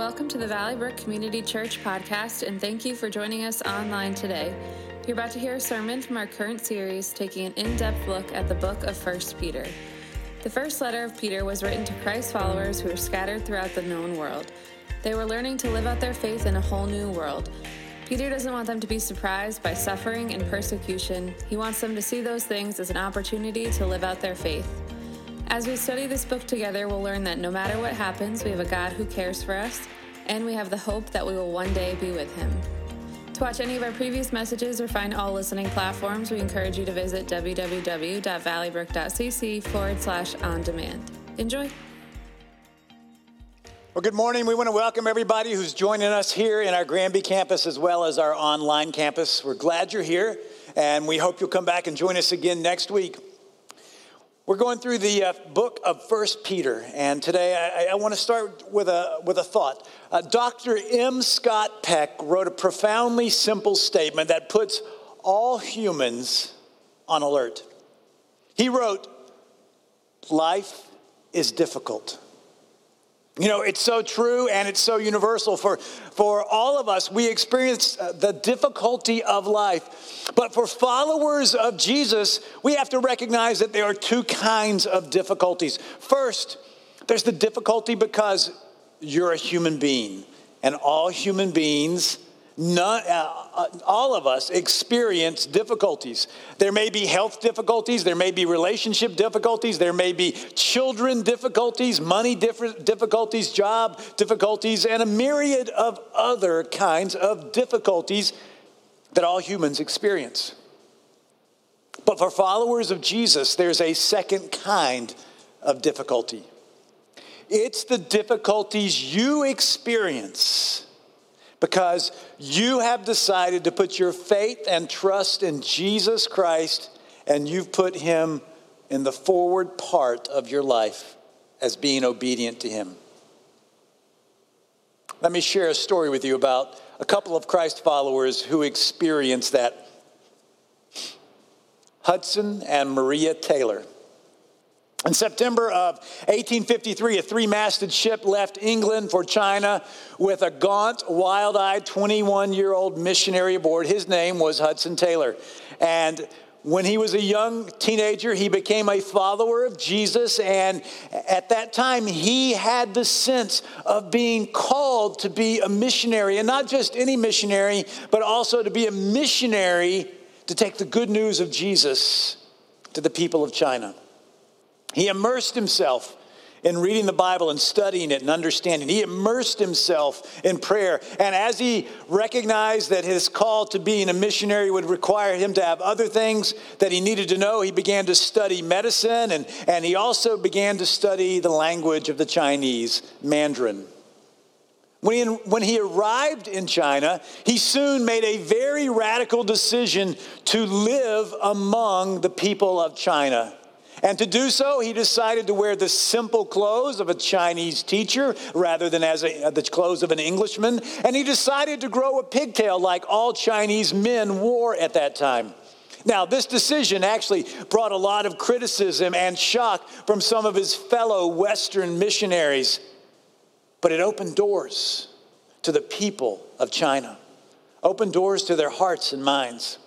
Welcome to the Valley Brook Community Church podcast, and thank you for joining us online today. You're about to hear a sermon from our current series taking an in depth look at the book of 1 Peter. The first letter of Peter was written to Christ's followers who were scattered throughout the known world. They were learning to live out their faith in a whole new world. Peter doesn't want them to be surprised by suffering and persecution. He wants them to see those things as an opportunity to live out their faith. As we study this book together, we'll learn that no matter what happens, we have a God who cares for us, and we have the hope that we will one day be with Him. To watch any of our previous messages or find all listening platforms, we encourage you to visit www.valleybrook.cc forward slash on demand. Enjoy. Well, good morning. We want to welcome everybody who's joining us here in our Granby campus as well as our online campus. We're glad you're here, and we hope you'll come back and join us again next week. We're going through the uh, book of First Peter, and today I, I want to start with a, with a thought. Uh, Dr. M. Scott Peck wrote a profoundly simple statement that puts all humans on alert. He wrote, Life is difficult. You know, it's so true and it's so universal for, for all of us. We experience uh, the difficulty of life. But for followers of Jesus, we have to recognize that there are two kinds of difficulties. First, there's the difficulty because you're a human being, and all human beings None, uh, uh, all of us experience difficulties. There may be health difficulties, there may be relationship difficulties, there may be children difficulties, money difficulties, job difficulties, and a myriad of other kinds of difficulties that all humans experience. But for followers of Jesus, there's a second kind of difficulty. It's the difficulties you experience because you have decided to put your faith and trust in Jesus Christ and you've put him in the forward part of your life as being obedient to him. Let me share a story with you about a couple of Christ followers who experienced that. Hudson and Maria Taylor. In September of 1853, a three masted ship left England for China with a gaunt, wild eyed 21 year old missionary aboard. His name was Hudson Taylor. And when he was a young teenager, he became a follower of Jesus. And at that time, he had the sense of being called to be a missionary. And not just any missionary, but also to be a missionary to take the good news of Jesus to the people of China. He immersed himself in reading the Bible and studying it and understanding. He immersed himself in prayer. And as he recognized that his call to being a missionary would require him to have other things that he needed to know, he began to study medicine and, and he also began to study the language of the Chinese, Mandarin. When he, when he arrived in China, he soon made a very radical decision to live among the people of China. And to do so, he decided to wear the simple clothes of a Chinese teacher rather than as a, uh, the clothes of an Englishman. And he decided to grow a pigtail like all Chinese men wore at that time. Now, this decision actually brought a lot of criticism and shock from some of his fellow Western missionaries, but it opened doors to the people of China, opened doors to their hearts and minds.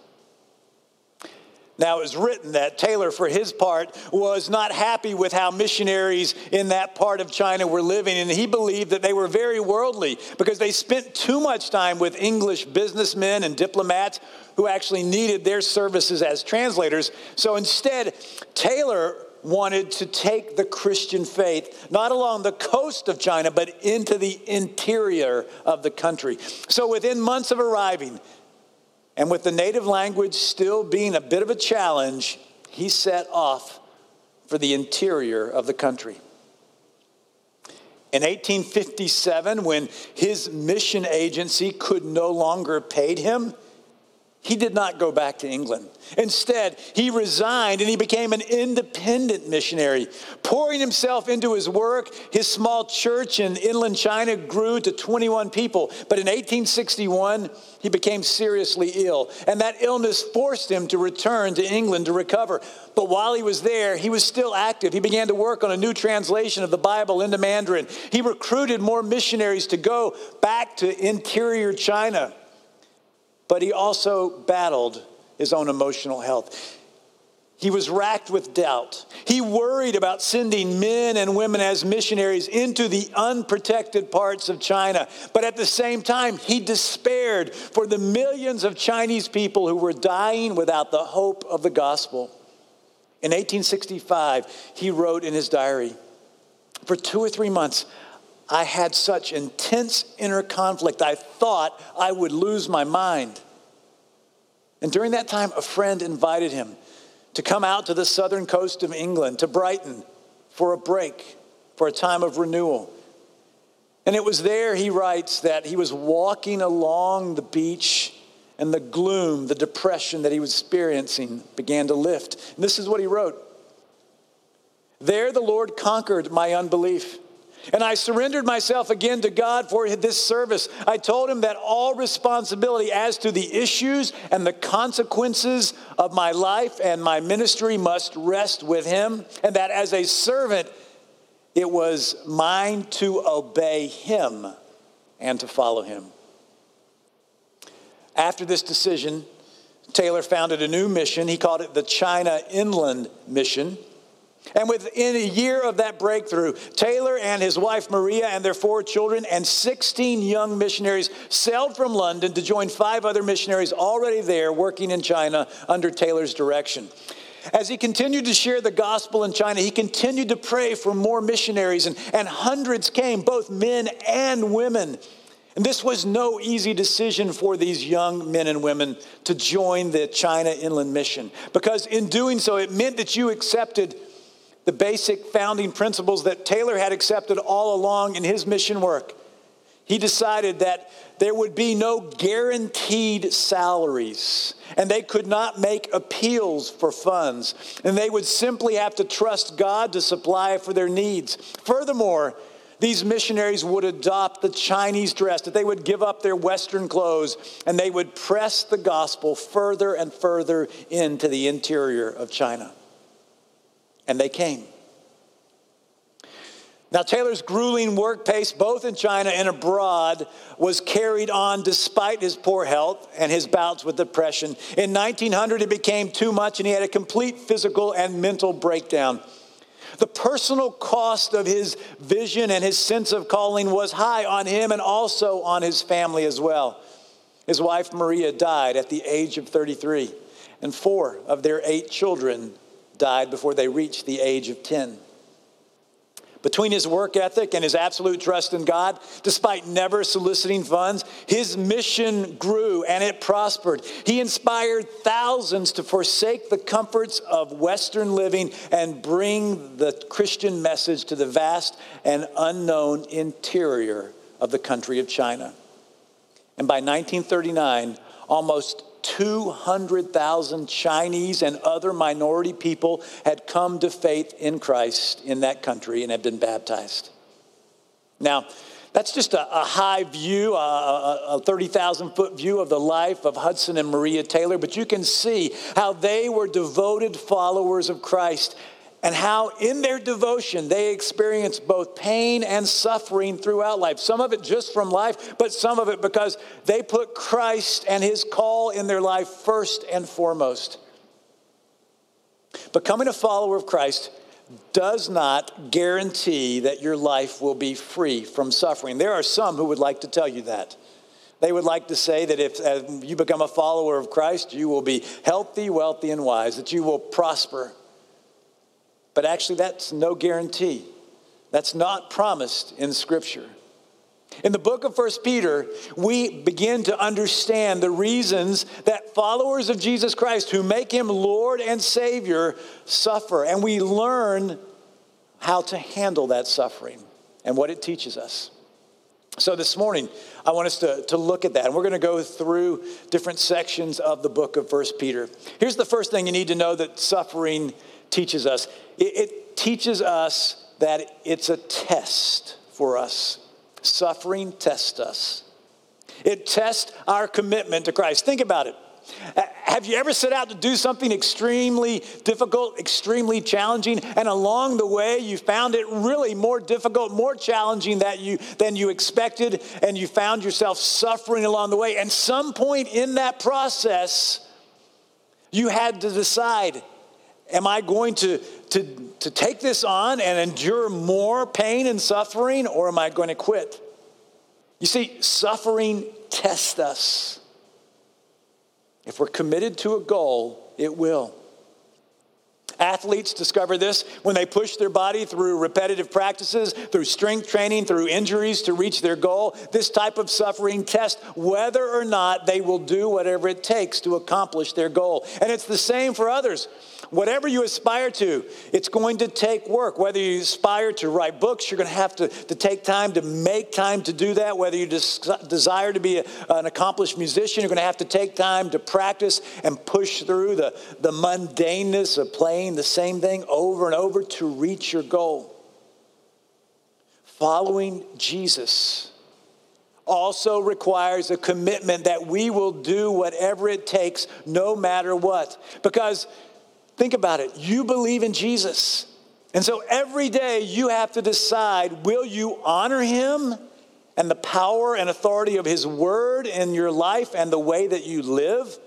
Now, it was written that Taylor, for his part, was not happy with how missionaries in that part of China were living, and he believed that they were very worldly because they spent too much time with English businessmen and diplomats who actually needed their services as translators. So instead, Taylor wanted to take the Christian faith not along the coast of China, but into the interior of the country. So within months of arriving, and with the native language still being a bit of a challenge, he set off for the interior of the country. In 1857, when his mission agency could no longer pay him, he did not go back to England. Instead, he resigned and he became an independent missionary. Pouring himself into his work, his small church in inland China grew to 21 people. But in 1861, he became seriously ill, and that illness forced him to return to England to recover. But while he was there, he was still active. He began to work on a new translation of the Bible into Mandarin. He recruited more missionaries to go back to interior China but he also battled his own emotional health. He was racked with doubt. He worried about sending men and women as missionaries into the unprotected parts of China. But at the same time, he despaired for the millions of Chinese people who were dying without the hope of the gospel. In 1865, he wrote in his diary For two or three months, I had such intense inner conflict, I thought I would lose my mind. And during that time, a friend invited him to come out to the southern coast of England, to Brighton, for a break, for a time of renewal. And it was there, he writes, that he was walking along the beach and the gloom, the depression that he was experiencing began to lift. And this is what he wrote There the Lord conquered my unbelief. And I surrendered myself again to God for this service. I told him that all responsibility as to the issues and the consequences of my life and my ministry must rest with him, and that as a servant, it was mine to obey him and to follow him. After this decision, Taylor founded a new mission. He called it the China Inland Mission. And within a year of that breakthrough, Taylor and his wife Maria and their four children and 16 young missionaries sailed from London to join five other missionaries already there working in China under Taylor's direction. As he continued to share the gospel in China, he continued to pray for more missionaries, and, and hundreds came, both men and women. And this was no easy decision for these young men and women to join the China Inland Mission, because in doing so, it meant that you accepted the basic founding principles that Taylor had accepted all along in his mission work. He decided that there would be no guaranteed salaries, and they could not make appeals for funds, and they would simply have to trust God to supply for their needs. Furthermore, these missionaries would adopt the Chinese dress, that they would give up their Western clothes, and they would press the gospel further and further into the interior of China. And they came. Now, Taylor's grueling work pace, both in China and abroad, was carried on despite his poor health and his bouts with depression. In 1900, it became too much, and he had a complete physical and mental breakdown. The personal cost of his vision and his sense of calling was high on him and also on his family as well. His wife, Maria, died at the age of 33, and four of their eight children died before they reached the age of 10. Between his work ethic and his absolute trust in God, despite never soliciting funds, his mission grew and it prospered. He inspired thousands to forsake the comforts of Western living and bring the Christian message to the vast and unknown interior of the country of China. And by 1939, almost 200,000 Chinese and other minority people had come to faith in Christ in that country and had been baptized. Now, that's just a, a high view, a, a 30,000 foot view of the life of Hudson and Maria Taylor, but you can see how they were devoted followers of Christ and how in their devotion they experience both pain and suffering throughout life. Some of it just from life, but some of it because they put Christ and his call in their life first and foremost. Becoming a follower of Christ does not guarantee that your life will be free from suffering. There are some who would like to tell you that. They would like to say that if you become a follower of Christ, you will be healthy, wealthy, and wise, that you will prosper. But actually, that's no guarantee. That's not promised in Scripture. In the book of First Peter, we begin to understand the reasons that followers of Jesus Christ who make him Lord and Savior suffer. And we learn how to handle that suffering and what it teaches us. So this morning, I want us to, to look at that. And we're going to go through different sections of the book of First Peter. Here's the first thing you need to know that suffering teaches us it, it teaches us that it's a test for us. Suffering tests us, it tests our commitment to Christ. Think about it. Have you ever set out to do something extremely difficult, extremely challenging, and along the way you found it really more difficult, more challenging that you, than you expected, and you found yourself suffering along the way? And some point in that process, you had to decide am I going to, to, to take this on and endure more pain and suffering, or am I going to quit? You see, suffering tests us. If we're committed to a goal, it will. Athletes discover this when they push their body through repetitive practices, through strength training, through injuries to reach their goal. This type of suffering tests whether or not they will do whatever it takes to accomplish their goal. And it's the same for others. Whatever you aspire to, it's going to take work. Whether you aspire to write books, you're going to have to, to take time to make time to do that. Whether you des- desire to be a, an accomplished musician, you're going to have to take time to practice and push through the, the mundaneness of playing the same thing over and over to reach your goal. Following Jesus also requires a commitment that we will do whatever it takes, no matter what. Because Think about it. You believe in Jesus. And so every day you have to decide will you honor him and the power and authority of his word in your life and the way that you live?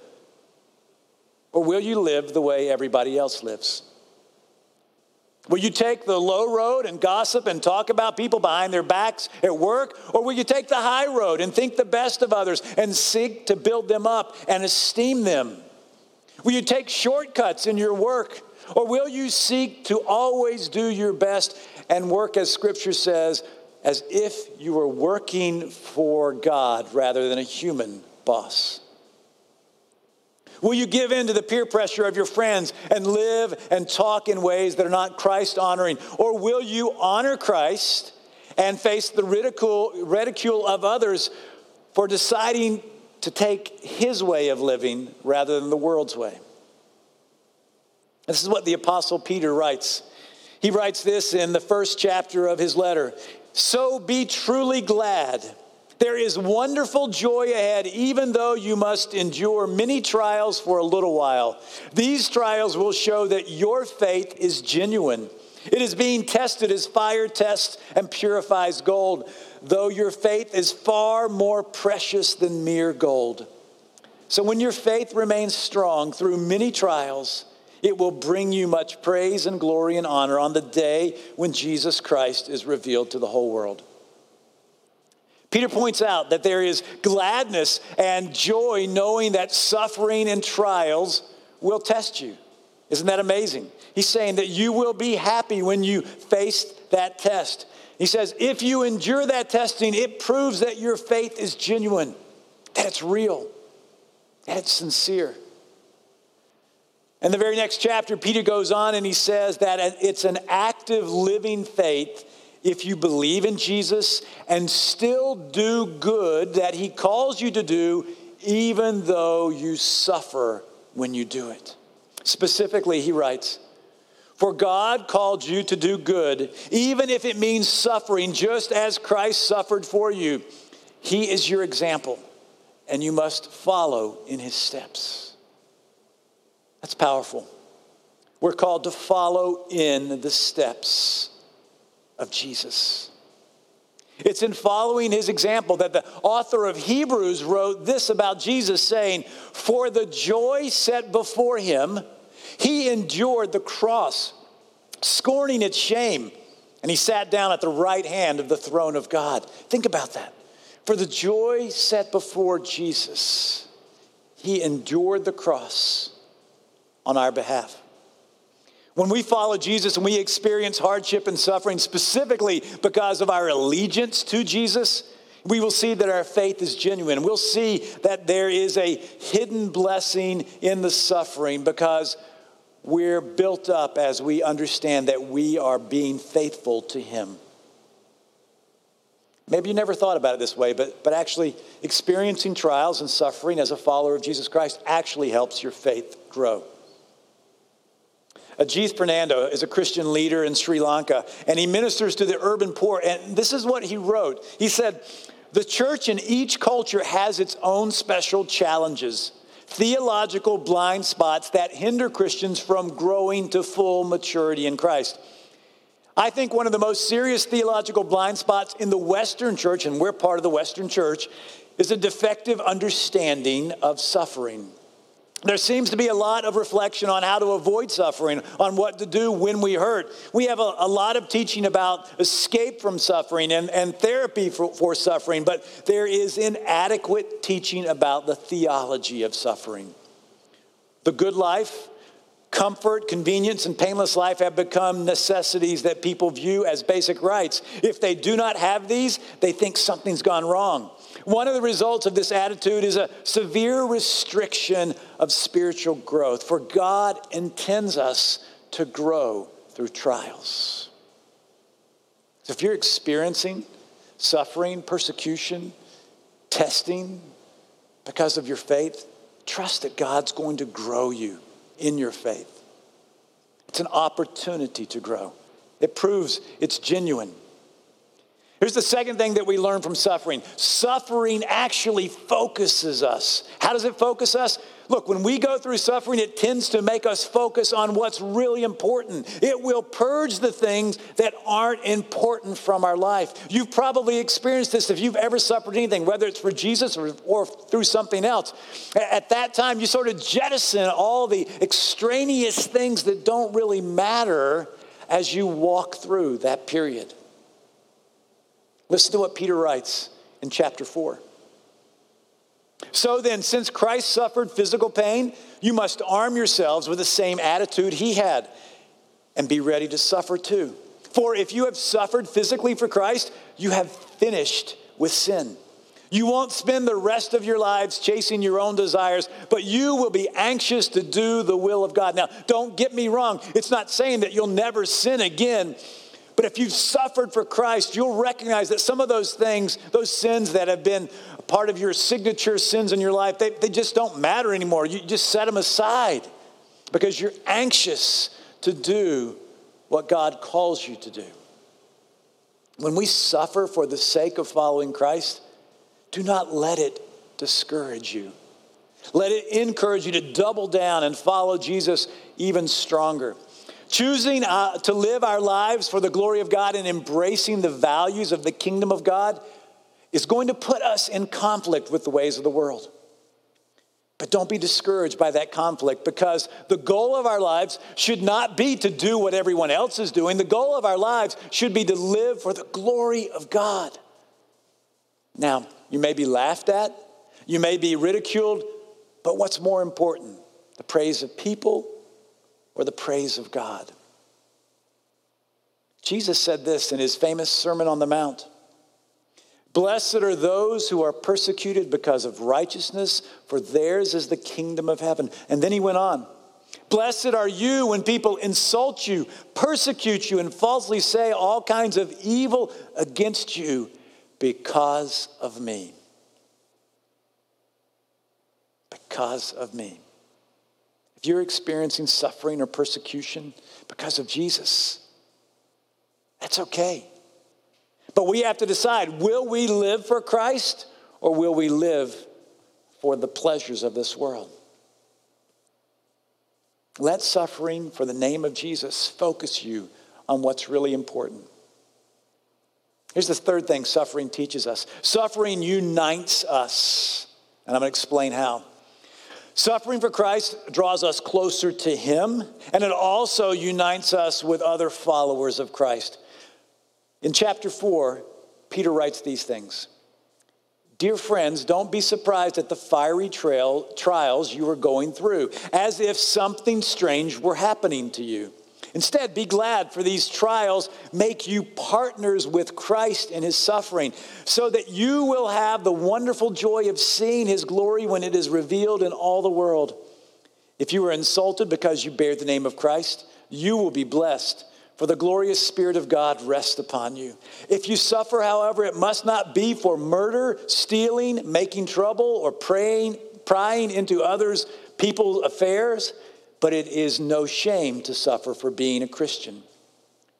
Or will you live the way everybody else lives? Will you take the low road and gossip and talk about people behind their backs at work? Or will you take the high road and think the best of others and seek to build them up and esteem them? Will you take shortcuts in your work? Or will you seek to always do your best and work, as Scripture says, as if you were working for God rather than a human boss? Will you give in to the peer pressure of your friends and live and talk in ways that are not Christ honoring? Or will you honor Christ and face the ridicule, ridicule of others for deciding to take his way of living rather than the world's way. This is what the Apostle Peter writes. He writes this in the first chapter of his letter So be truly glad. There is wonderful joy ahead, even though you must endure many trials for a little while. These trials will show that your faith is genuine. It is being tested as fire tests and purifies gold, though your faith is far more precious than mere gold. So when your faith remains strong through many trials, it will bring you much praise and glory and honor on the day when Jesus Christ is revealed to the whole world. Peter points out that there is gladness and joy knowing that suffering and trials will test you. Isn't that amazing? He's saying that you will be happy when you face that test. He says, if you endure that testing, it proves that your faith is genuine, that it's real, that it's sincere. In the very next chapter, Peter goes on and he says that it's an active living faith if you believe in Jesus and still do good that he calls you to do, even though you suffer when you do it. Specifically, he writes, For God called you to do good, even if it means suffering, just as Christ suffered for you. He is your example, and you must follow in his steps. That's powerful. We're called to follow in the steps of Jesus. It's in following his example that the author of Hebrews wrote this about Jesus, saying, For the joy set before him, he endured the cross, scorning its shame, and he sat down at the right hand of the throne of God. Think about that. For the joy set before Jesus, he endured the cross on our behalf. When we follow Jesus and we experience hardship and suffering specifically because of our allegiance to Jesus, we will see that our faith is genuine. We'll see that there is a hidden blessing in the suffering because we're built up as we understand that we are being faithful to Him. Maybe you never thought about it this way, but, but actually experiencing trials and suffering as a follower of Jesus Christ actually helps your faith grow. Ajith Fernando is a Christian leader in Sri Lanka, and he ministers to the urban poor. And this is what he wrote He said, The church in each culture has its own special challenges, theological blind spots that hinder Christians from growing to full maturity in Christ. I think one of the most serious theological blind spots in the Western church, and we're part of the Western church, is a defective understanding of suffering. There seems to be a lot of reflection on how to avoid suffering, on what to do when we hurt. We have a, a lot of teaching about escape from suffering and, and therapy for, for suffering, but there is inadequate teaching about the theology of suffering. The good life, Comfort, convenience, and painless life have become necessities that people view as basic rights. If they do not have these, they think something's gone wrong. One of the results of this attitude is a severe restriction of spiritual growth, for God intends us to grow through trials. So if you're experiencing suffering, persecution, testing because of your faith, trust that God's going to grow you in your faith. It's an opportunity to grow. It proves it's genuine. Here's the second thing that we learn from suffering suffering actually focuses us. How does it focus us? Look, when we go through suffering, it tends to make us focus on what's really important. It will purge the things that aren't important from our life. You've probably experienced this if you've ever suffered anything, whether it's for Jesus or, or through something else. At that time, you sort of jettison all the extraneous things that don't really matter as you walk through that period. Listen to what Peter writes in chapter 4. So then, since Christ suffered physical pain, you must arm yourselves with the same attitude he had and be ready to suffer too. For if you have suffered physically for Christ, you have finished with sin. You won't spend the rest of your lives chasing your own desires, but you will be anxious to do the will of God. Now, don't get me wrong. It's not saying that you'll never sin again. But if you've suffered for Christ, you'll recognize that some of those things, those sins that have been part of your signature sins in your life, they, they just don't matter anymore. You just set them aside because you're anxious to do what God calls you to do. When we suffer for the sake of following Christ, do not let it discourage you. Let it encourage you to double down and follow Jesus even stronger. Choosing uh, to live our lives for the glory of God and embracing the values of the kingdom of God is going to put us in conflict with the ways of the world. But don't be discouraged by that conflict because the goal of our lives should not be to do what everyone else is doing. The goal of our lives should be to live for the glory of God. Now, you may be laughed at, you may be ridiculed, but what's more important, the praise of people or the praise of God? Jesus said this in his famous Sermon on the Mount. Blessed are those who are persecuted because of righteousness, for theirs is the kingdom of heaven. And then he went on Blessed are you when people insult you, persecute you, and falsely say all kinds of evil against you because of me. Because of me. You're experiencing suffering or persecution because of Jesus, that's okay. But we have to decide will we live for Christ or will we live for the pleasures of this world? Let suffering for the name of Jesus focus you on what's really important. Here's the third thing suffering teaches us suffering unites us. And I'm going to explain how. Suffering for Christ draws us closer to Him, and it also unites us with other followers of Christ. In chapter 4, Peter writes these things Dear friends, don't be surprised at the fiery trail, trials you are going through, as if something strange were happening to you. Instead, be glad, for these trials make you partners with Christ in his suffering, so that you will have the wonderful joy of seeing his glory when it is revealed in all the world. If you are insulted because you bear the name of Christ, you will be blessed for the glorious Spirit of God rests upon you. If you suffer, however, it must not be for murder, stealing, making trouble, or praying, prying into others' people's affairs, but it is no shame to suffer for being a Christian.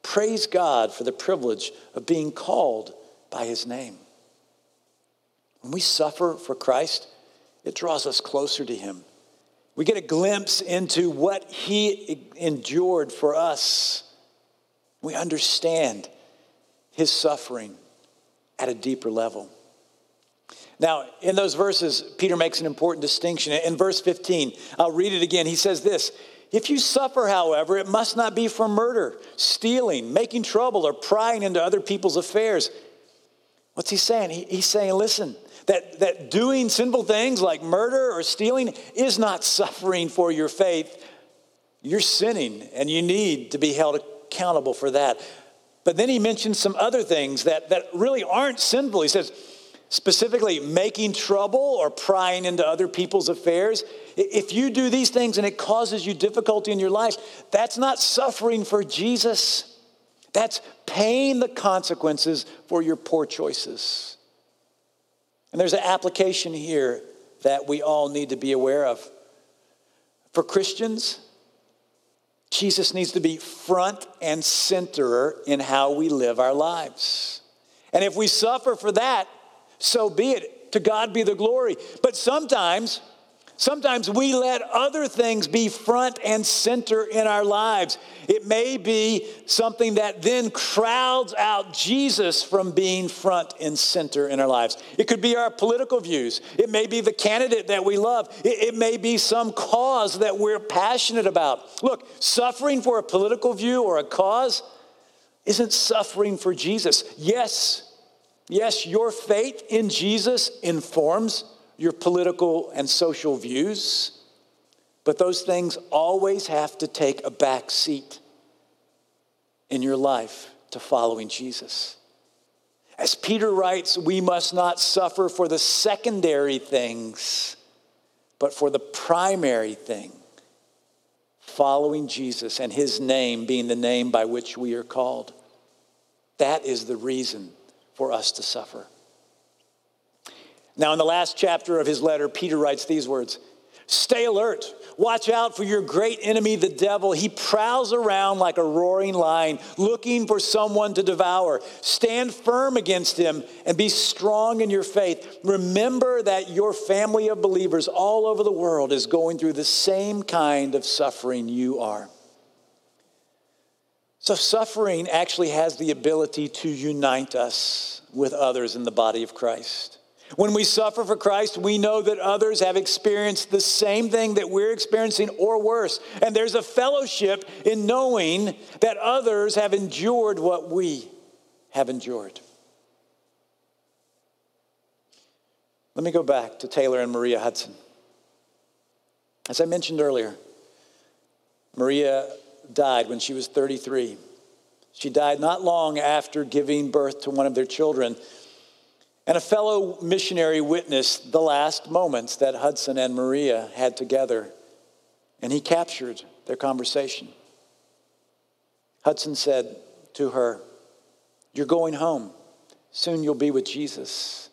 Praise God for the privilege of being called by his name. When we suffer for Christ, it draws us closer to him. We get a glimpse into what he endured for us. We understand his suffering at a deeper level. Now, in those verses, Peter makes an important distinction. In verse 15, I'll read it again. He says this If you suffer, however, it must not be for murder, stealing, making trouble, or prying into other people's affairs. What's he saying? He, he's saying, listen, that, that doing sinful things like murder or stealing is not suffering for your faith. You're sinning, and you need to be held accountable for that. But then he mentions some other things that, that really aren't sinful. He says, specifically, making trouble or prying into other people's affairs. If you do these things and it causes you difficulty in your life, that's not suffering for Jesus. That's paying the consequences for your poor choices. And there's an application here that we all need to be aware of. For Christians, Jesus needs to be front and center in how we live our lives. And if we suffer for that, so be it. To God be the glory. But sometimes, Sometimes we let other things be front and center in our lives. It may be something that then crowds out Jesus from being front and center in our lives. It could be our political views. It may be the candidate that we love. It, it may be some cause that we're passionate about. Look, suffering for a political view or a cause isn't suffering for Jesus. Yes, yes, your faith in Jesus informs your political and social views, but those things always have to take a back seat in your life to following Jesus. As Peter writes, we must not suffer for the secondary things, but for the primary thing following Jesus and his name being the name by which we are called. That is the reason for us to suffer. Now, in the last chapter of his letter, Peter writes these words Stay alert. Watch out for your great enemy, the devil. He prowls around like a roaring lion, looking for someone to devour. Stand firm against him and be strong in your faith. Remember that your family of believers all over the world is going through the same kind of suffering you are. So, suffering actually has the ability to unite us with others in the body of Christ. When we suffer for Christ, we know that others have experienced the same thing that we're experiencing or worse. And there's a fellowship in knowing that others have endured what we have endured. Let me go back to Taylor and Maria Hudson. As I mentioned earlier, Maria died when she was 33. She died not long after giving birth to one of their children. And a fellow missionary witnessed the last moments that Hudson and Maria had together, and he captured their conversation. Hudson said to her, You're going home. Soon you'll be with Jesus.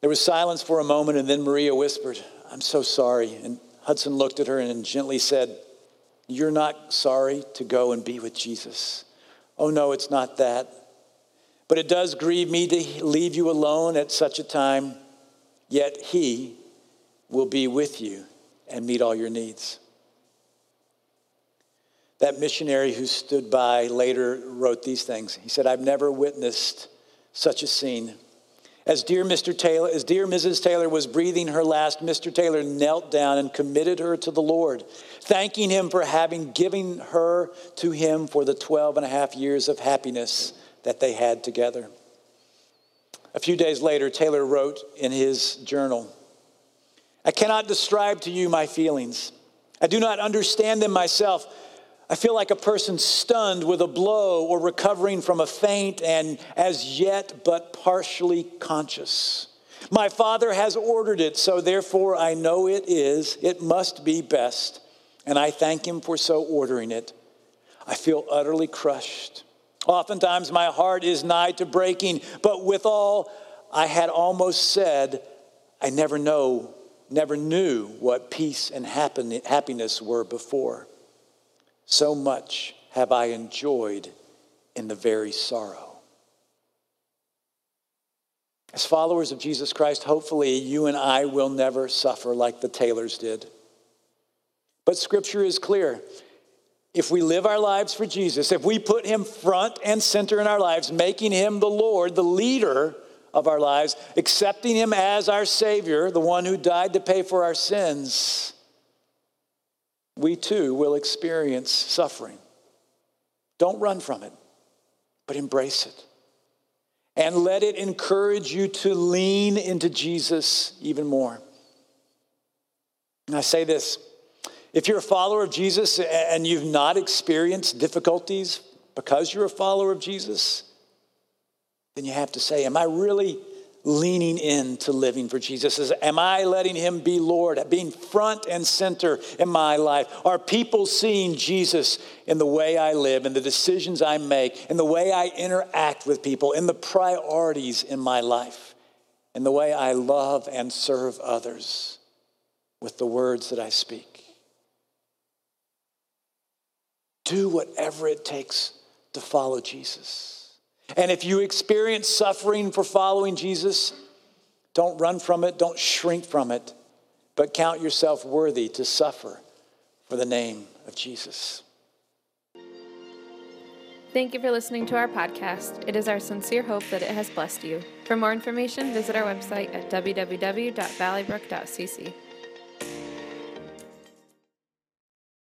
There was silence for a moment, and then Maria whispered, I'm so sorry. And Hudson looked at her and gently said, You're not sorry to go and be with Jesus. Oh, no, it's not that. But it does grieve me to leave you alone at such a time, yet He will be with you and meet all your needs. That missionary who stood by later wrote these things. He said, I've never witnessed such a scene. As dear Mr. Taylor, as dear Mrs. Taylor was breathing her last, Mr. Taylor knelt down and committed her to the Lord, thanking him for having given her to him for the 12 and a half years of happiness that they had together. A few days later, Taylor wrote in his journal I cannot describe to you my feelings. I do not understand them myself. I feel like a person stunned with a blow or recovering from a faint and as yet but partially conscious. My Father has ordered it, so therefore I know it is, it must be best, and I thank Him for so ordering it. I feel utterly crushed. Oftentimes my heart is nigh to breaking, but withal, I had almost said, I never know, never knew what peace and happiness were before. So much have I enjoyed in the very sorrow. As followers of Jesus Christ, hopefully you and I will never suffer like the Taylors did. But scripture is clear. If we live our lives for Jesus, if we put him front and center in our lives, making him the Lord, the leader of our lives, accepting him as our Savior, the one who died to pay for our sins, we too will experience suffering. Don't run from it, but embrace it. And let it encourage you to lean into Jesus even more. And I say this if you're a follower of Jesus and you've not experienced difficulties because you're a follower of Jesus, then you have to say, Am I really leaning into living for Jesus? Is am I letting Him be Lord, being front and center in my life? Are people seeing Jesus in the way I live, in the decisions I make, in the way I interact with people, in the priorities in my life, in the way I love and serve others with the words that I speak? Do whatever it takes to follow Jesus. And if you experience suffering for following Jesus, don't run from it, don't shrink from it, but count yourself worthy to suffer for the name of Jesus. Thank you for listening to our podcast. It is our sincere hope that it has blessed you. For more information, visit our website at www.valleybrook.cc.